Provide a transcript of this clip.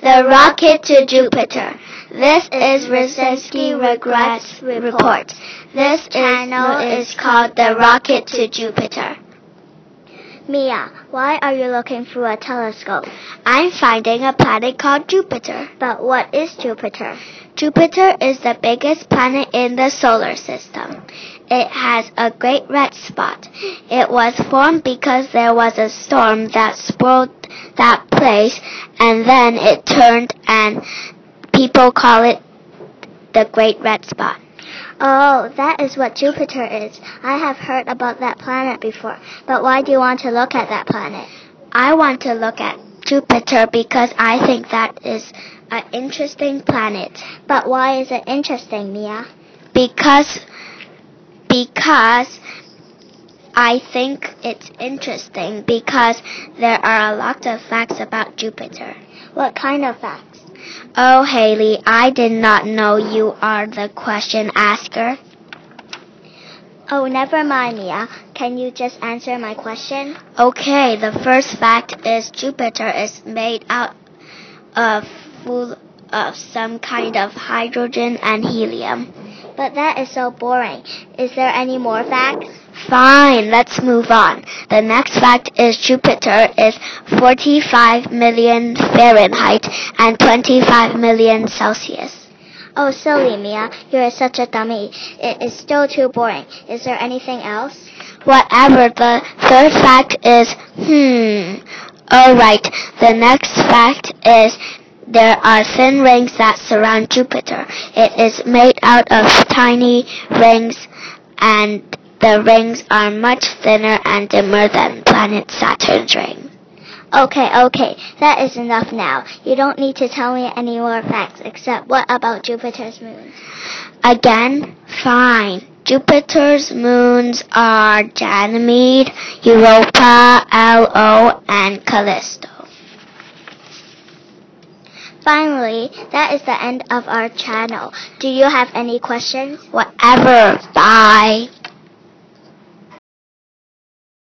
The rocket to Jupiter. This is Rosinski Regrets Report. This channel is called The Rocket to Jupiter. Mia, why are you looking through a telescope? I'm finding a planet called Jupiter. But what is Jupiter? Jupiter is the biggest planet in the solar system. It has a great red spot. It was formed because there was a storm that spoiled that place and then it turned and people call it the Great Red Spot. Oh, that is what Jupiter is. I have heard about that planet before. But why do you want to look at that planet? I want to look at Jupiter because I think that is an interesting planet. But why is it interesting, Mia? Because because I think it's interesting because there are a lot of facts about Jupiter. What kind of facts? Oh, Haley, I did not know you are the question asker. Oh, never mind, Mia. Can you just answer my question? Okay, the first fact is Jupiter is made out of full of some kind of hydrogen and helium. But that is so boring. Is there any more facts? Fine, let's move on. The next fact is Jupiter is 45 million Fahrenheit and 25 million Celsius. Oh, silly Mia, you're such a dummy. It is still too boring. Is there anything else? Whatever. The third fact is, hmm. Alright, the next fact is there are thin rings that surround Jupiter. It is made out of tiny rings and the rings are much thinner and dimmer than planet Saturn's ring. Okay, okay, that is enough now. You don't need to tell me any more facts except what about Jupiter's moons? Again, fine. Jupiter's moons are Ganymede, Europa, Io, and Callisto. Finally, that is the end of our channel. Do you have any questions? Whatever. Bye.